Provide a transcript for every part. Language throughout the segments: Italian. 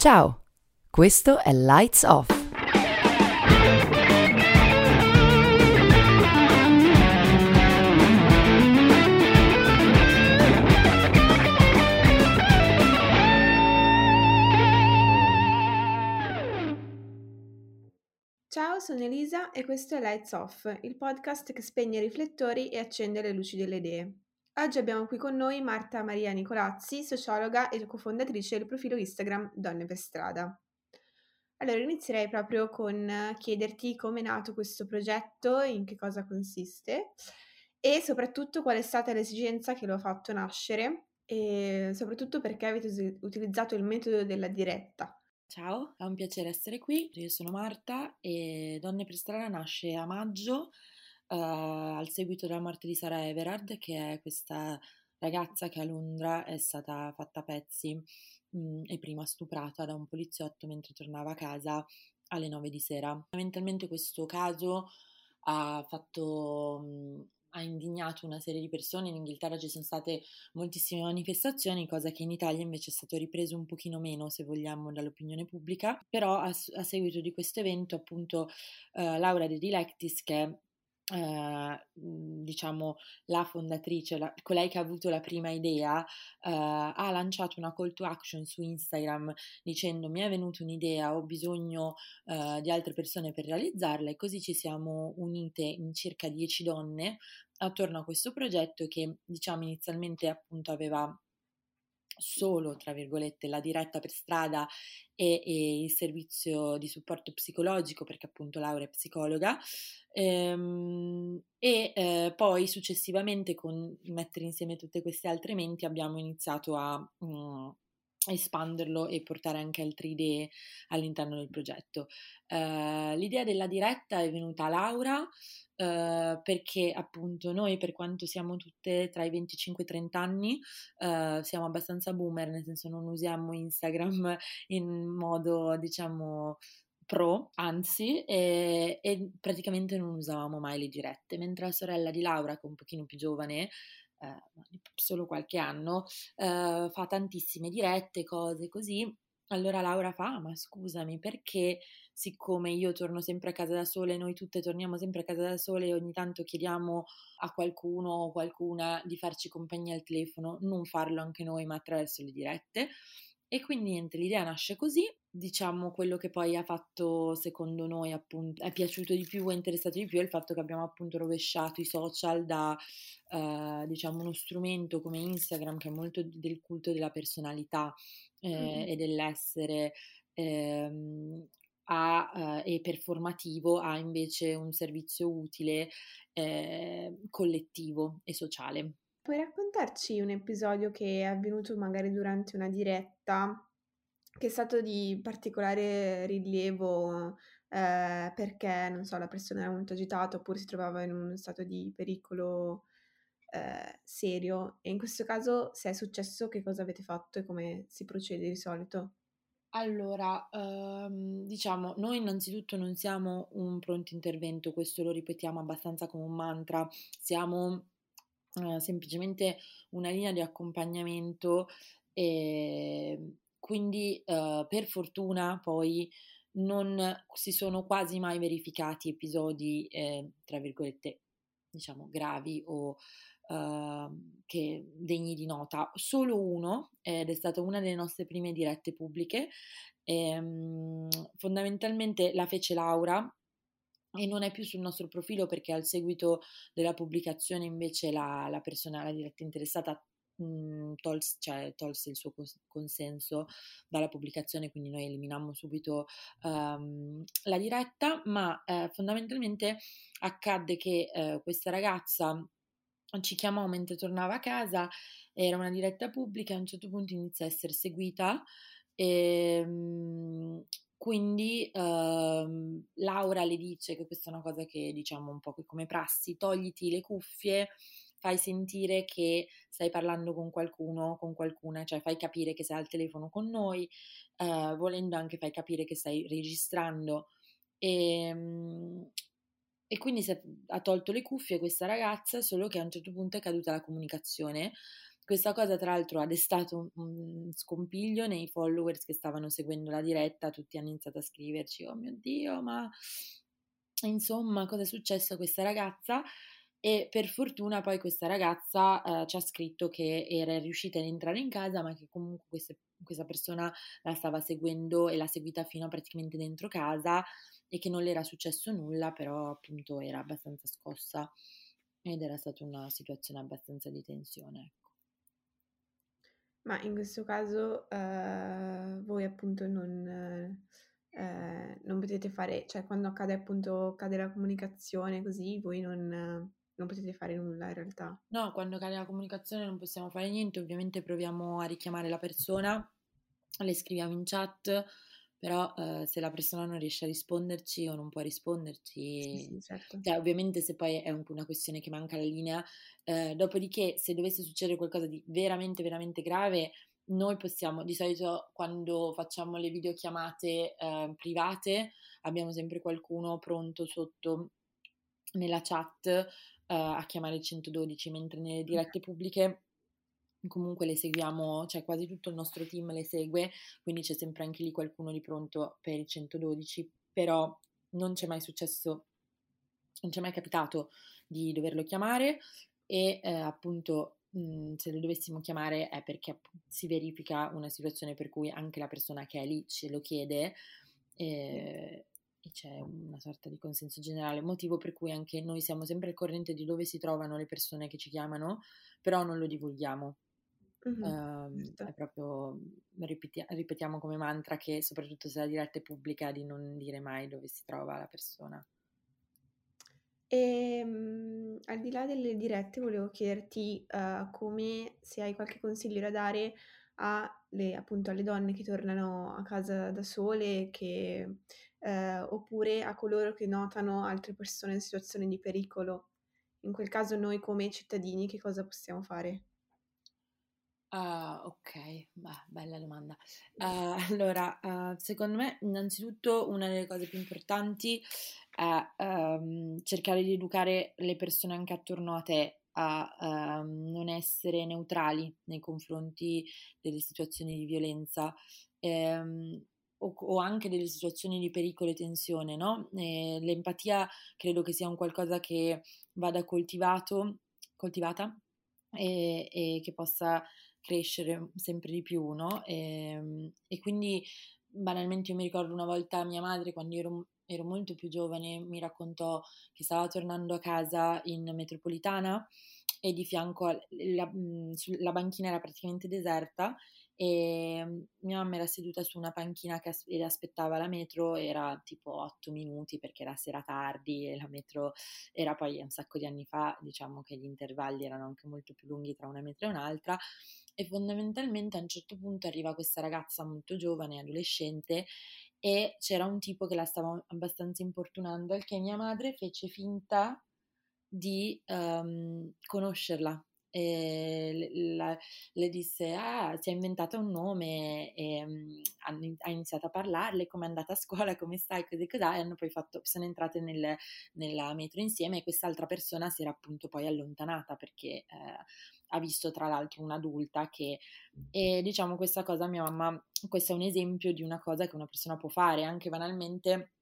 Ciao, questo è Lights Off. Ciao, sono Elisa e questo è Lights Off, il podcast che spegne i riflettori e accende le luci delle idee. Oggi abbiamo qui con noi Marta Maria Nicolazzi, sociologa e cofondatrice del profilo Instagram Donne per Strada. Allora, inizierei proprio con chiederti come è nato questo progetto, in che cosa consiste e soprattutto qual è stata l'esigenza che lo ha fatto nascere e soprattutto perché avete utilizzato il metodo della diretta. Ciao, è un piacere essere qui. Io sono Marta e Donne per Strada nasce a maggio al seguito della morte di Sara Everard, che è questa ragazza che a Londra è stata fatta a pezzi mh, mm, e prima stuprata da un poliziotto mentre tornava a casa alle 9 di sera. Fondamentalmente questo caso ha fatto... Mh, mm, ha indignato una serie di persone, in Inghilterra ci sono state moltissime manifestazioni, cosa che in Italia invece è stato ripreso un pochino meno, se vogliamo, dall'opinione pubblica, però a, a seguito di questo evento appunto eh, Laura De Dilectis, che eh, diciamo la fondatrice, la, colei che ha avuto la prima idea, eh, ha lanciato una call to action su Instagram dicendo mi è venuta un'idea, ho bisogno eh, di altre persone per realizzarla e così ci siamo unite in circa 10 donne attorno a questo progetto che diciamo inizialmente appunto aveva solo, tra virgolette, la diretta per strada e, e il servizio di supporto psicologico, perché appunto Laura è psicologa, ehm, e eh, poi successivamente con mettere insieme tutte queste altre menti abbiamo iniziato a... Mm, espanderlo e portare anche altre idee all'interno del progetto. Uh, l'idea della diretta è venuta a Laura Uh, perché appunto noi per quanto siamo tutte tra i 25 e i 30 anni uh, siamo abbastanza boomer, nel senso non usiamo Instagram in modo diciamo pro, anzi, e, e praticamente non usavamo mai le dirette, mentre la sorella di Laura, che è un pochino più giovane, eh, solo qualche anno, eh, fa tantissime dirette, cose così. Allora Laura fa, ah, ma scusami, perché siccome io torno sempre a casa da sola e noi tutte torniamo sempre a casa da sole e ogni tanto chiediamo a qualcuno o qualcuna di farci compagnia al telefono, non farlo anche noi ma attraverso le dirette. E quindi niente, l'idea nasce così, diciamo quello che poi ha fatto secondo noi appunto è piaciuto di più, è interessato di più è il fatto che abbiamo appunto rovesciato i social da eh, diciamo uno strumento come Instagram che è molto del culto della personalità eh, mm. e dell'essere ehm, ha, eh, e performativo ha invece un servizio utile, eh, collettivo e sociale. Puoi raccontarci un episodio che è avvenuto magari durante una diretta che è stato di particolare rilievo eh, perché, non so, la persona era molto agitata oppure si trovava in uno stato di pericolo eh, serio e in questo caso se è successo che cosa avete fatto e come si procede di solito? Allora, ehm, diciamo, noi innanzitutto non siamo un pronto intervento, questo lo ripetiamo abbastanza come un mantra, siamo eh, semplicemente una linea di accompagnamento e quindi eh, per fortuna poi non si sono quasi mai verificati episodi, eh, tra virgolette, diciamo gravi o uh, che degni di nota, solo uno ed è stata una delle nostre prime dirette pubbliche. E, um, fondamentalmente la fece Laura e non è più sul nostro profilo perché al seguito della pubblicazione invece la, la persona, la diretta interessata mh, tolse, cioè, tolse il suo consenso dalla pubblicazione, quindi noi eliminammo subito um, la diretta, ma eh, fondamentalmente accadde che eh, questa ragazza ci chiamò mentre tornava a casa, era una diretta pubblica, a un certo punto inizia a essere seguita e ehm, quindi uh, Laura le dice che questa è una cosa che diciamo un po' come prassi, togliti le cuffie, fai sentire che stai parlando con qualcuno, con qualcuna, cioè fai capire che sei al telefono con noi, uh, volendo anche fai capire che stai registrando. E, um, e quindi ha tolto le cuffie questa ragazza, solo che a un certo punto è caduta la comunicazione questa cosa tra l'altro ha destato un scompiglio nei followers che stavano seguendo la diretta, tutti hanno iniziato a scriverci, oh mio Dio, ma insomma cosa è successo a questa ragazza? E per fortuna poi questa ragazza eh, ci ha scritto che era riuscita ad entrare in casa, ma che comunque queste, questa persona la stava seguendo e l'ha seguita fino a praticamente dentro casa e che non le era successo nulla, però appunto era abbastanza scossa ed era stata una situazione abbastanza di tensione. Ma in questo caso eh, voi appunto non, eh, non potete fare, cioè quando accade appunto cade la comunicazione così, voi non, non potete fare nulla in realtà. No, quando cade la comunicazione non possiamo fare niente, ovviamente proviamo a richiamare la persona, le scriviamo in chat, però eh, se la persona non riesce a risponderci o non può risponderci, sì, sì, certo. cioè, ovviamente se poi è una questione che manca la linea, eh, dopodiché se dovesse succedere qualcosa di veramente, veramente grave, noi possiamo, di solito quando facciamo le videochiamate eh, private, abbiamo sempre qualcuno pronto sotto nella chat a chiamare il 112, mentre nelle dirette pubbliche comunque le seguiamo, cioè quasi tutto il nostro team le segue, quindi c'è sempre anche lì qualcuno di pronto per il 112, però non c'è mai successo, non c'è mai capitato di doverlo chiamare e eh, appunto mh, mhmm, se lo dovessimo chiamare è perché si verifica una situazione per cui anche la persona che è lì ce lo chiede eh, e c'è una sorta di consenso generale, motivo per cui anche noi siamo sempre al corrente di dove si trovano le persone che ci chiamano, però non lo divulghiamo. Uh-huh. Uh, è proprio, ripeti- ripetiamo come mantra che soprattutto se la diretta è pubblica di non dire mai dove si trova la persona. E um, al di là delle dirette volevo chiederti uh, come se hai qualche consiglio da dare alle, appunto, alle donne che tornano a casa da sole che, uh, oppure a coloro che notano altre persone in situazioni di pericolo. In quel caso noi come cittadini che cosa possiamo fare? Uh, ok, bah, bella domanda. Uh, allora, uh, secondo me, innanzitutto, una delle cose più importanti è um, cercare di educare le persone anche attorno a te a um, non essere neutrali nei confronti delle situazioni di violenza um, o, o, anche delle situazioni di pericolo e tensione, no? E l'empatia credo che sia un qualcosa che vada coltivato, coltivata e, e che possa crescere sempre di più, no? E, ehm, e, quindi banalmente io mi ricordo una volta mia madre quando ero, ero molto più giovane mi raccontò che stava tornando a casa in metropolitana e di fianco la, la banchina era praticamente deserta e mhmm, mia mamma era seduta su una panchina che as- aspettava la metro, era tipo 8 minuti perché era sera tardi e la metro era poi un sacco di anni fa, diciamo che gli intervalli erano anche molto più lunghi tra una metro e un'altra. E fondamentalmente a un certo punto arriva questa ragazza molto giovane, adolescente e c'era un tipo che la stava abbastanza importunando, al che mia madre fece finta di um, conoscerla e la, le disse ah si è inventata un nome e um, ha iniziato a parlarle come è andata a scuola come stai così così e hanno poi fatto sono entrate nel, nella metro insieme e quest'altra persona si era appunto poi allontanata perché eh, ha visto tra l'altro un'adulta che e diciamo questa cosa mia mamma questo è un esempio di una cosa che una persona può fare anche banalmente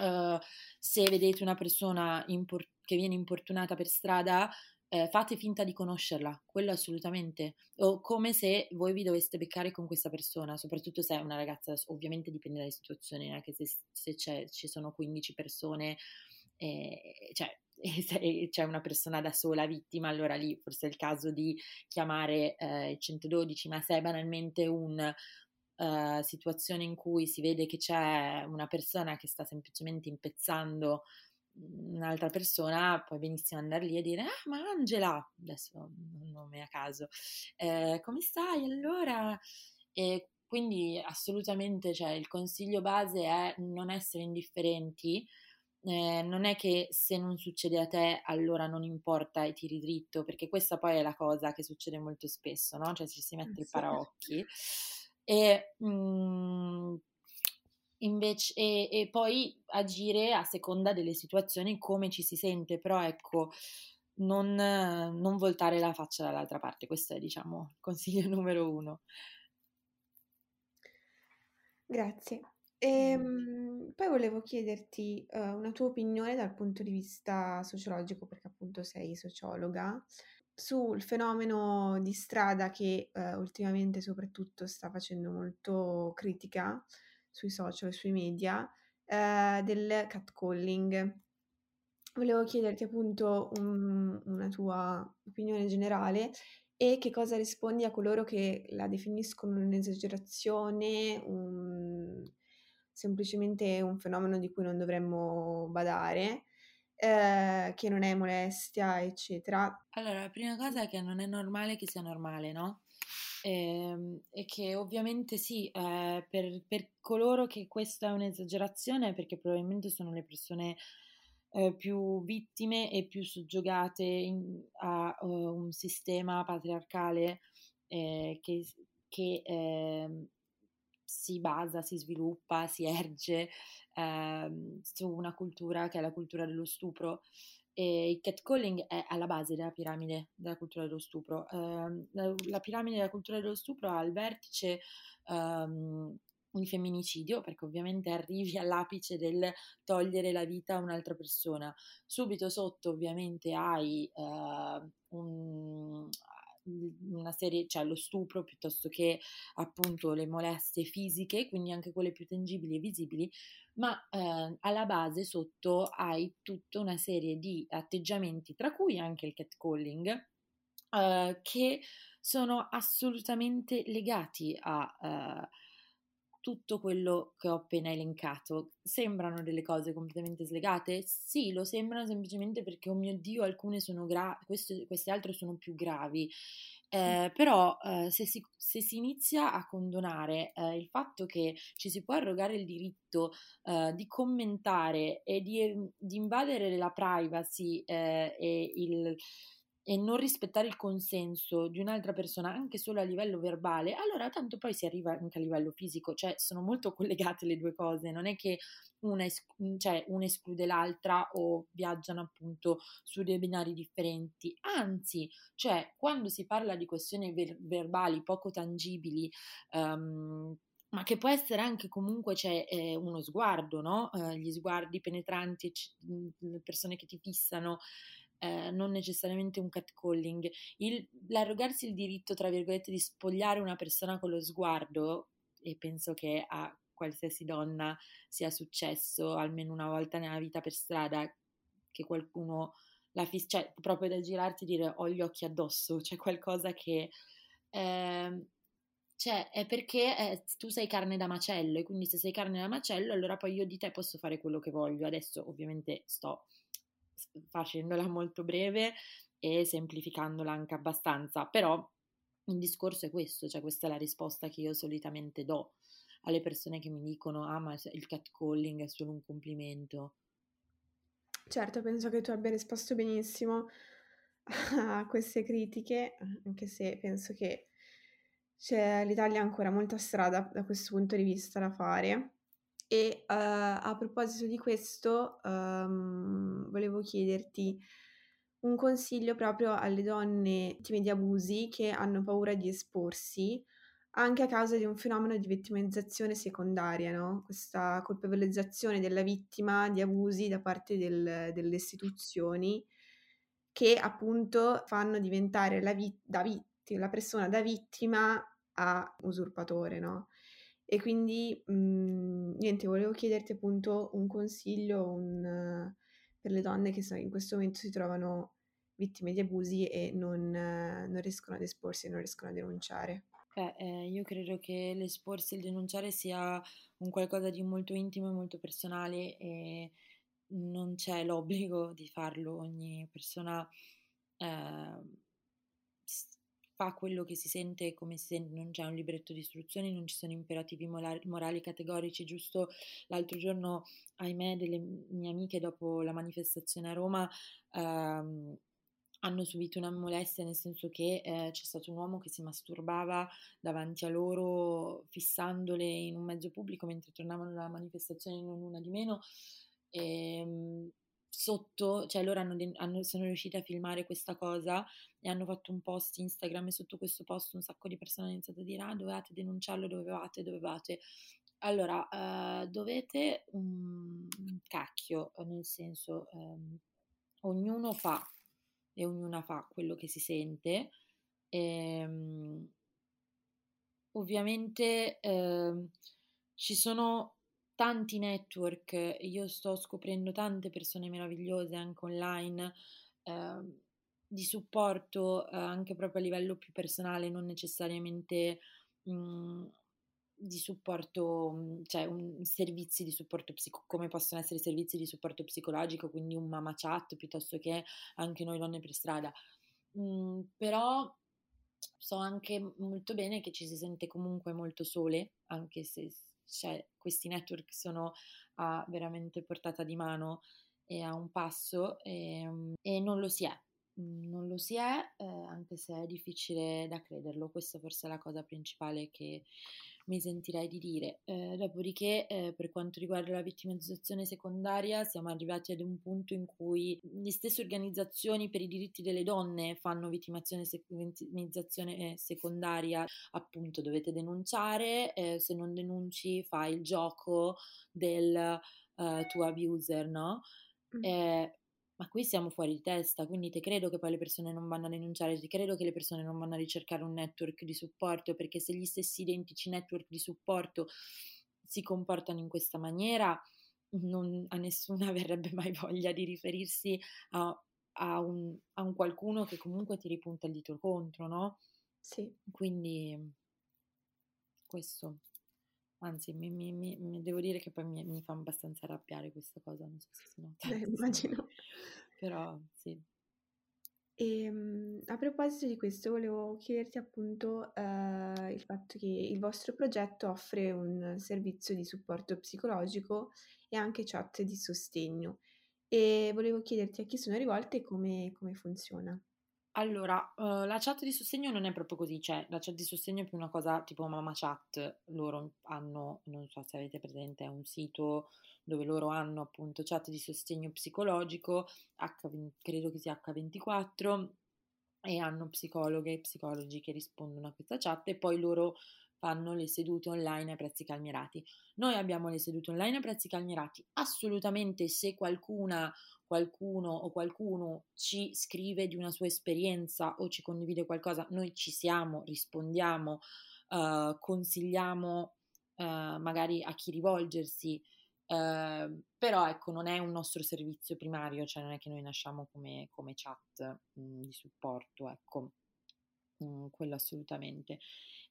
uh, se vedete una persona impor- che viene importunata per strada eh, fate finta di conoscerla, quello assolutamente, o come se voi vi doveste beccare con questa persona, soprattutto se è una ragazza, ovviamente dipende dalle situazioni, anche se, se ci sono 15 persone, eh, cioè e c'è una persona da sola vittima, allora lì forse è il caso di chiamare eh, il 112, ma se è banalmente una uh, situazione in cui si vede che c'è una persona che sta semplicemente impezzando un'altra persona, puoi benissimo andare lì e dire, ah, ma Angela, adesso un nome a caso, eh, come stai allora? E quindi assolutamente, cioè, il consiglio base è non essere indifferenti, eh, non è che se non succede a te allora non importa e tiri dritto, perché questa poi è la cosa che succede molto spesso, no? Cioè ci si mette il paraocchi. E mh, mhmm, invece, e, e, poi agire a seconda delle situazioni come ci si sente, però ecco, non, non voltare la faccia dall'altra parte. Questo è, diciamo, il consiglio numero uno. Grazie. Ehm, poi volevo chiederti uh, una tua opinione dal punto di vista sociologico, perché appunto sei sociologa, sul fenomeno di strada che uh, ultimamente soprattutto sta facendo molto critica sui social sui media, uh, del catcalling. Volevo chiederti appunto un, una tua opinione generale e che cosa rispondi a coloro che la definiscono un'esagerazione, un, semplicemente un fenomeno di cui non dovremmo badare, eh, che non è molestia, eccetera. Allora, la prima cosa è che non è normale che sia normale, no? E, ehm, e che ovviamente sì, eh, per, per coloro che questa è un'esagerazione, perché probabilmente sono le persone eh, più vittime e più soggiogate in, a uh, un sistema patriarcale eh, che, che eh, si basa, si sviluppa, si erge ehm, su una cultura che è la cultura dello stupro. E il catcalling è alla base della piramide della cultura dello stupro. Eh, la, piramide della cultura dello stupro ha al vertice ehm, il femminicidio, perché ovviamente arrivi all'apice del togliere la vita a un'altra persona. Subito sotto ovviamente hai uh, un, una serie, cioè lo stupro piuttosto che appunto le molestie fisiche, quindi anche quelle più tangibili e visibili, ma eh, alla base sotto hai tutta una serie di atteggiamenti, tra cui anche il catcalling, eh, che sono assolutamente legati a... Eh, tutto quello che ho appena elencato. Sembrano delle cose completamente slegate? Sì, lo sembrano semplicemente perché, oh mio Dio, alcune sono gravi, queste, queste, altre sono più gravi. Eh, però eh, se, si, se, si, inizia a condonare eh, il fatto che ci si può arrogare il diritto eh, di commentare e di, di, invadere la privacy eh, e il e non rispettare il consenso di un'altra persona anche solo a livello verbale, allora tanto poi si arriva anche a livello fisico, cioè sono molto collegate le due cose, non è che una, es- cioè, una esclude l'altra o viaggiano appunto su dei binari differenti, anzi, cioè quando si parla di questioni ver- verbali poco tangibili, um, ma che può essere anche comunque c'è cioè, eh, uno sguardo, no? Eh, gli sguardi penetranti, c- le persone che ti fissano, eh, non necessariamente un catcalling, il, l'arrogarsi il diritto, tra virgolette, di spogliare una persona con lo sguardo, e penso che a qualsiasi donna sia successo almeno una volta nella vita per strada che qualcuno la fissa, cioè proprio da girarti e dire ho gli occhi addosso, c'è qualcosa che... Eh, cioè, è perché eh, tu sei carne da macello e quindi se sei carne da macello allora poi io di te posso fare quello che voglio. Adesso ovviamente sto facendola molto breve e semplificandola anche abbastanza, però il discorso è questo, cioè questa è la risposta che io solitamente do alle persone che mi dicono ah ma il catcalling è solo un complimento. Certo, penso che tu abbia risposto benissimo a queste critiche, anche se penso che c'è l'Italia ha ancora molta strada da questo punto di vista da fare. E uh, a proposito di questo, um, volevo chiederti un consiglio proprio alle donne vittime di abusi che hanno paura di esporsi anche a causa di un fenomeno di vittimizzazione secondaria, no? Questa colpevolizzazione della vittima di abusi da parte del, delle istituzioni che appunto fanno diventare la, vi- vitt- la persona da vittima a usurpatore, no? E quindi, mhmm, niente, volevo chiederti appunto un consiglio un per le donne che in questo momento si trovano vittime di abusi e non non riescono ad esporsi e non riescono a denunciare. Beh, ehm, io credo che l'esporsi e il denunciare sia un qualcosa di molto intimo e molto personale e non c'è l'obbligo di farlo. Ogni persona, ehm fa quello che si sente come si sente, non c'è un libretto di istruzioni, non ci sono imperativi morali categorici, giusto l'altro giorno, ahimè, delle mie amiche dopo la manifestazione a Roma ehm, hanno subito una molestia nel senso che eh, c'è stato un uomo che si masturbava davanti a loro fissandole in un mezzo pubblico mentre tornavano dalla manifestazione non una di meno. E, ehm, sotto, cioè loro hanno, hanno, sono riusciti a filmare questa cosa e hanno fatto un post Instagram e sotto questo post un sacco di persone hanno iniziato a dire ah dovevate denunciarlo, dovevate, dovevate. Allora, uh, dovete un cacchio, nel senso, um, ognuno fa e ognuna fa quello che si sente. E, um, ovviamente eh, ci sono tanti network, io sto scoprendo tante persone meravigliose anche online eh, di supporto eh, anche proprio a livello più personale, non necessariamente mh, mm, di supporto, mm, cioè un, servizi di supporto psicologico, come possono essere servizi di supporto psicologico, quindi un mama chat piuttosto che anche noi donne per strada. Mm, però so anche molto bene che ci si sente comunque molto sole, anche se cioè, questi network sono a veramente portata di mano e a un passo e, ehm, e non lo si è. Non lo si è, eh, anche se è difficile da crederlo. Questa forse è la cosa principale che mi sentirei di dire. Eh, dopodiché, eh, per quanto riguarda la vittimizzazione secondaria, siamo arrivati ad un punto in cui le stesse organizzazioni per i diritti delle donne fanno vittimizzazione, vittimizzazione eh, secondaria, appunto dovete denunciare, eh, se non denunci fai il gioco del eh, tuo abuser, no? Mm. Ma qui siamo fuori di testa, quindi ti credo che poi le persone non vanno a denunciare, ti credo che le persone non vanno a ricercare un network di supporto, perché se gli stessi identici network di supporto si comportano in questa maniera, non, a nessuno verrebbe mai voglia di riferirsi a, a, un, a un qualcuno che comunque ti ripunta il dito contro, no? Sì. Quindi questo. Anzi, mi, mi, mi, devo dire che poi mi, fa abbastanza arrabbiare questa cosa, non so se si nota. Eh, immagino. Però sì. E, ehm, a proposito di questo, volevo chiederti appunto eh, il fatto che il vostro progetto offre un servizio di supporto psicologico e anche chat di sostegno. E volevo chiederti a chi sono rivolte e come, come funziona. Allora, uh, la chat di sostegno non è proprio così, cioè la chat di sostegno è più una cosa tipo Mama Chat, loro hanno, non so se avete presente, è un sito dove loro hanno appunto chat di sostegno psicologico, H, credo che sia H24, e hanno psicologhe e psicologi che rispondono a questa chat e poi loro fanno le sedute online a prezzi calmierati. Noi abbiamo le sedute online a prezzi calmierati. Assolutamente se qualcuna, qualcuno o qualcuno ci scrive di una sua esperienza o ci condivide qualcosa, noi ci siamo, rispondiamo, uh, consigliamo uh, magari a chi rivolgersi. Uh, però ecco, non è un nostro servizio primario, cioè non è che noi nasciamo come, come chat mh, mm, di supporto, ecco, mh, mm, quello assolutamente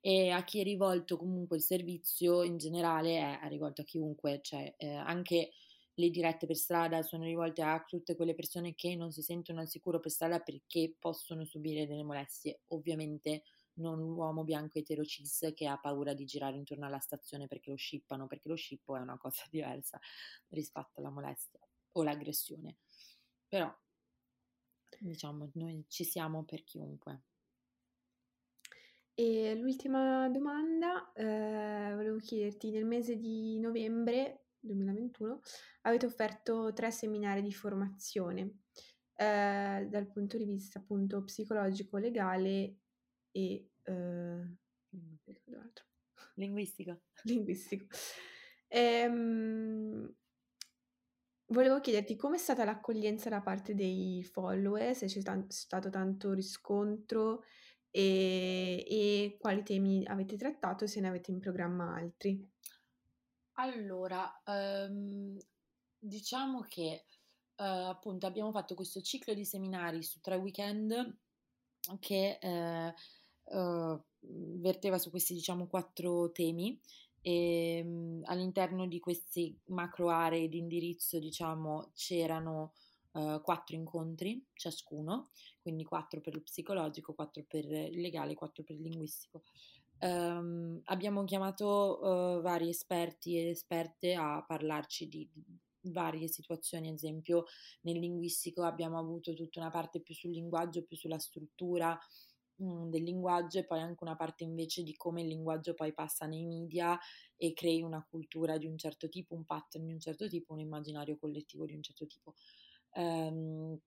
e a chi è rivolto comunque il servizio in generale è, rivolto a chiunque, cioè eh, anche le dirette per strada sono rivolte a tutte quelle persone che non si sentono al sicuro per strada perché possono subire delle molestie, ovviamente non l'uomo bianco etero cis che ha paura di girare intorno alla stazione perché lo scippano, perché lo scippo è una cosa diversa rispetto alla molestia o l'aggressione. Però diciamo noi ci siamo per chiunque. E l'ultima domanda, eh, volevo chiederti, nel mese di novembre 2021 avete offerto tre seminari di formazione eh, dal punto di vista appunto psicologico, legale e eh, linguistico. linguistico. Ehm, volevo chiederti com'è stata l'accoglienza da parte dei follower, se c'è t- stato tanto riscontro e, e quali temi avete trattato se ne avete in programma altri. Allora, um, diciamo che uh, appunto abbiamo fatto questo ciclo di seminari su tre weekend che uh, uh, verteva su questi diciamo quattro temi e um, all'interno di queste macro aree di indirizzo diciamo c'erano uh, quattro incontri ciascuno, quindi quattro per il psicologico, quattro per il legale, quattro per il linguistico. Um, abbiamo chiamato uh, vari esperti ed esperte a parlarci di, varie situazioni, ad esempio nel linguistico abbiamo avuto tutta una parte più sul linguaggio, più sulla struttura mm, del linguaggio e poi anche una parte invece di come il linguaggio poi passa nei media e crei una cultura di un certo tipo, un pattern di un certo tipo, un immaginario collettivo di un certo tipo. Ehm,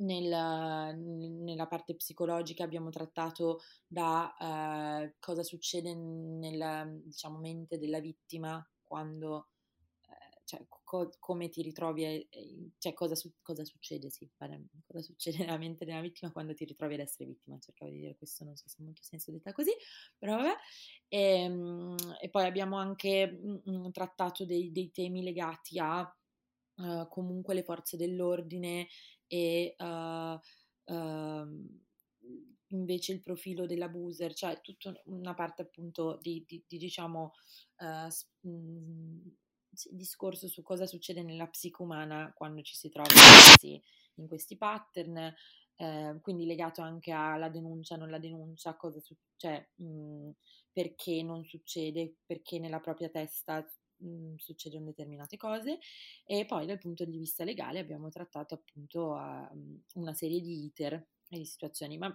nel, nella parte psicologica abbiamo trattato da eh, cosa succede nella diciamo, mente della vittima quando, eh, cioè co- come ti ritrovi, cioè cosa, su- cosa succede, sì, cosa succede nella mente della vittima quando ti ritrovi ad essere vittima, cercavo di dire questo, non so se ha molto senso detta così, però vabbè. E, ehm, e poi abbiamo anche mh, mm, trattato dei, dei, temi legati a uh, comunque le forze dell'ordine e uh, uh, invece il profilo dell'abuser, cioè tutta una parte appunto di, di, di diciamo uh, mh, discorso su cosa succede nella psiche umana quando ci si trova in questi, pattern, eh, quindi legato anche alla denuncia, non la denuncia, cosa succede, cioè, perché non succede, perché nella propria testa mh, succedono determinate cose e poi dal punto di vista legale abbiamo trattato appunto uh, una serie di iter e di situazioni, ma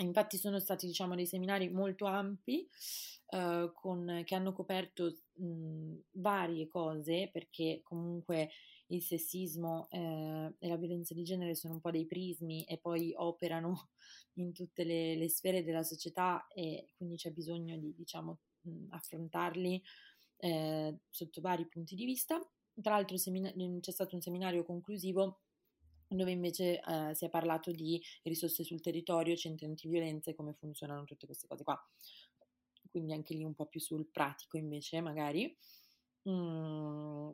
infatti sono stati diciamo dei seminari molto ampi uh, con, che hanno coperto mh, varie cose perché comunque il sessismo eh, e la violenza di genere sono un po' dei prismi e poi operano in tutte le, le sfere della società e quindi c'è bisogno di diciamo affrontarli eh, sotto vari punti di vista. Tra l'altro semina- c'è stato un seminario conclusivo dove invece eh, si è parlato di risorse sul territorio, centri antiviolenza e come funzionano tutte queste cose qua. Quindi anche lì un po' più sul pratico invece magari. Mm.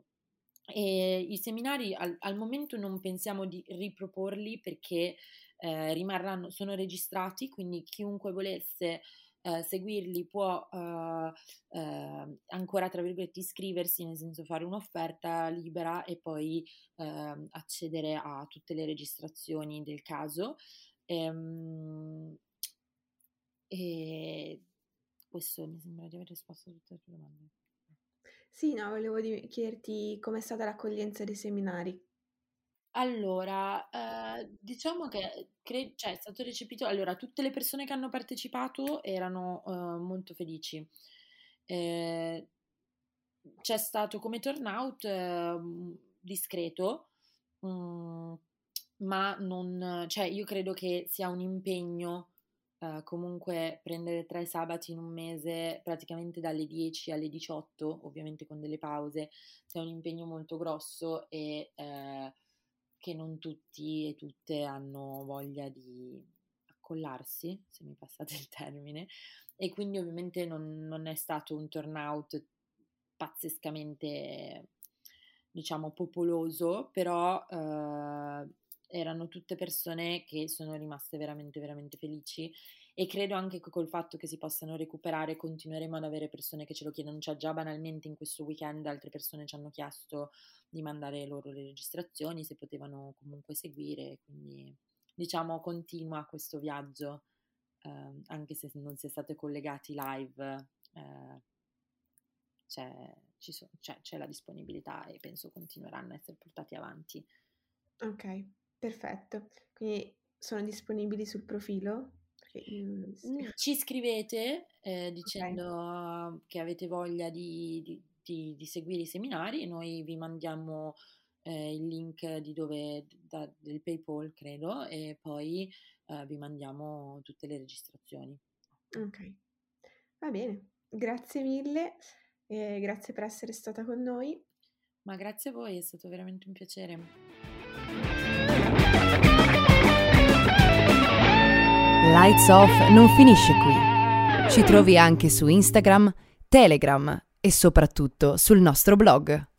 E i seminari al, al, momento non pensiamo di riproporli perché eh, rimarranno, sono registrati, quindi chiunque volesse eh, seguirli può eh, eh, ancora, tra virgolette, iscriversi, nel senso fare un'offerta libera e poi ehm, accedere a tutte le registrazioni del caso. Ehm, e questo mi sembra di aver risposto a tutte le tue domande. Sì, no, volevo chiederti com'è stata l'accoglienza dei seminari. Allora, ehm, diciamo che cre cioè è stato recepito allora tutte le persone che hanno partecipato erano, uhm, molto felici. Ehm, c'è stato come turnout, uhm, discreto, mhmm, ma non cioè io credo che sia un impegno, uhm, comunque prendere 3 sabati in un mese, praticamente dalle 10 alle 18, ovviamente con delle pause, sia un impegno molto grosso e, ehm che non tutti e tutte hanno voglia di accollarsi, se mi passate il termine, e quindi ovviamente non, non è stato un turnout pazzescamente, diciamo, popoloso, però eh, erano tutte persone che sono rimaste veramente, veramente felici e credo anche che col fatto che si possano recuperare continueremo ad avere persone che ce lo chiedono, cioè già banalmente in questo weekend altre persone ci hanno chiesto di mandare loro le registrazioni se potevano comunque seguire, quindi diciamo continua questo viaggio eh, anche se non si è state collegati live. Eh, c'è, so, c'è, c'è la disponibilità e penso continueranno a essere portati avanti. Ok, perfetto. Quindi sono disponibili sul profilo? Ci scrivete eh, dicendo okay. che avete voglia di, di, di, di, seguire i seminari e noi vi mandiamo eh, il link di dove, da, del PayPal, credo, e poi eh, vi mandiamo tutte le registrazioni. Ok, va bene, grazie mille, grazie per essere stata con noi. Ma grazie a voi, è stato veramente un piacere. Lights Off non finisce qui. Ci trovi anche su Instagram, Telegram e soprattutto sul nostro blog